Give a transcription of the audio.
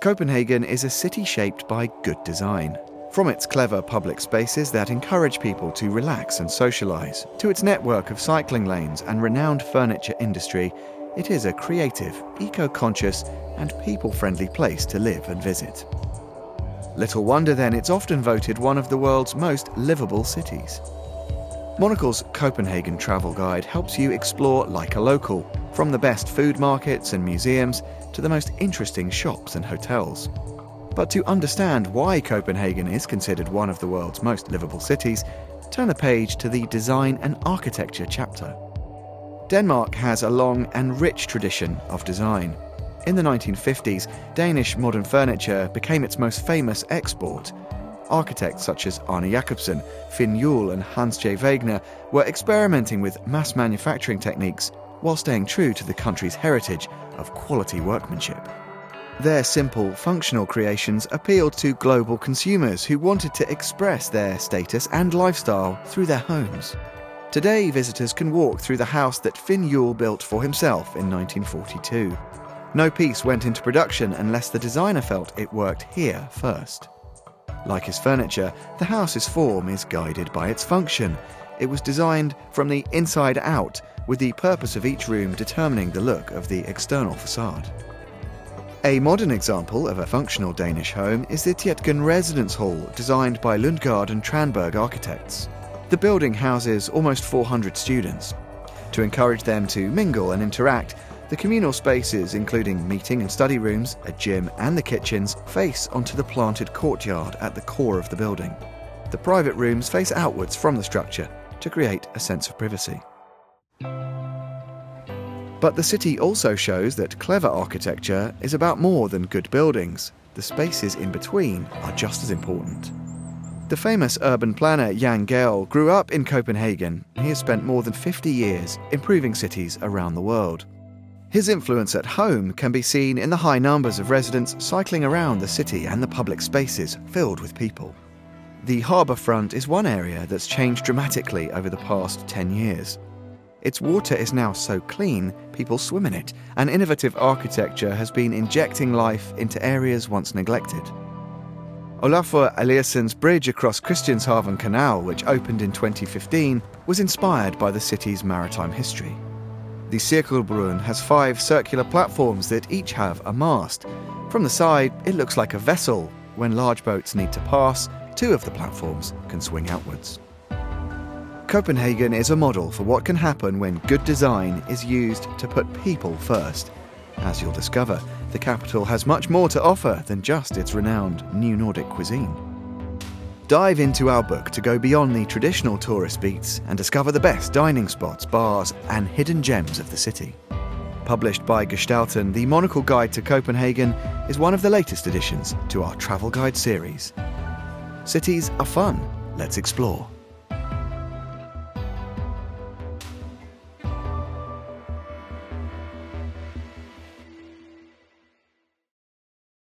Copenhagen is a city shaped by good design. From its clever public spaces that encourage people to relax and socialise, to its network of cycling lanes and renowned furniture industry, it is a creative, eco conscious, and people friendly place to live and visit. Little wonder then it's often voted one of the world's most livable cities. Monocle's Copenhagen Travel Guide helps you explore like a local, from the best food markets and museums to the most interesting shops and hotels. But to understand why Copenhagen is considered one of the world's most livable cities, turn a page to the Design and Architecture chapter. Denmark has a long and rich tradition of design. In the 1950s, Danish modern furniture became its most famous export. Architects such as Arne Jacobsen, Finn Juhl, and Hans J. Wegner were experimenting with mass manufacturing techniques while staying true to the country's heritage of quality workmanship. Their simple, functional creations appealed to global consumers who wanted to express their status and lifestyle through their homes. Today, visitors can walk through the house that Finn Juhl built for himself in 1942. No piece went into production unless the designer felt it worked here first. Like his furniture, the house's form is guided by its function. It was designed from the inside out with the purpose of each room determining the look of the external facade. A modern example of a functional Danish home is the Tietgen Residence Hall, designed by Lundgaard and Tranberg architects. The building houses almost 400 students. To encourage them to mingle and interact, the communal spaces, including meeting and study rooms, a gym, and the kitchens, face onto the planted courtyard at the core of the building. The private rooms face outwards from the structure to create a sense of privacy. But the city also shows that clever architecture is about more than good buildings. The spaces in between are just as important. The famous urban planner Jan Gehl grew up in Copenhagen. He has spent more than 50 years improving cities around the world. His influence at home can be seen in the high numbers of residents cycling around the city and the public spaces filled with people. The harbour front is one area that's changed dramatically over the past 10 years. Its water is now so clean, people swim in it, and innovative architecture has been injecting life into areas once neglected. Olafur Eliasson's bridge across Christianshavn Canal, which opened in 2015, was inspired by the city's maritime history. The Cirkelbroen has five circular platforms that each have a mast. From the side, it looks like a vessel. When large boats need to pass, two of the platforms can swing outwards. Copenhagen is a model for what can happen when good design is used to put people first. As you'll discover, the capital has much more to offer than just its renowned New Nordic cuisine. Dive into our book to go beyond the traditional tourist beats and discover the best dining spots, bars, and hidden gems of the city. Published by Gestalten, the Monocle Guide to Copenhagen is one of the latest additions to our travel guide series. Cities are fun. Let's explore.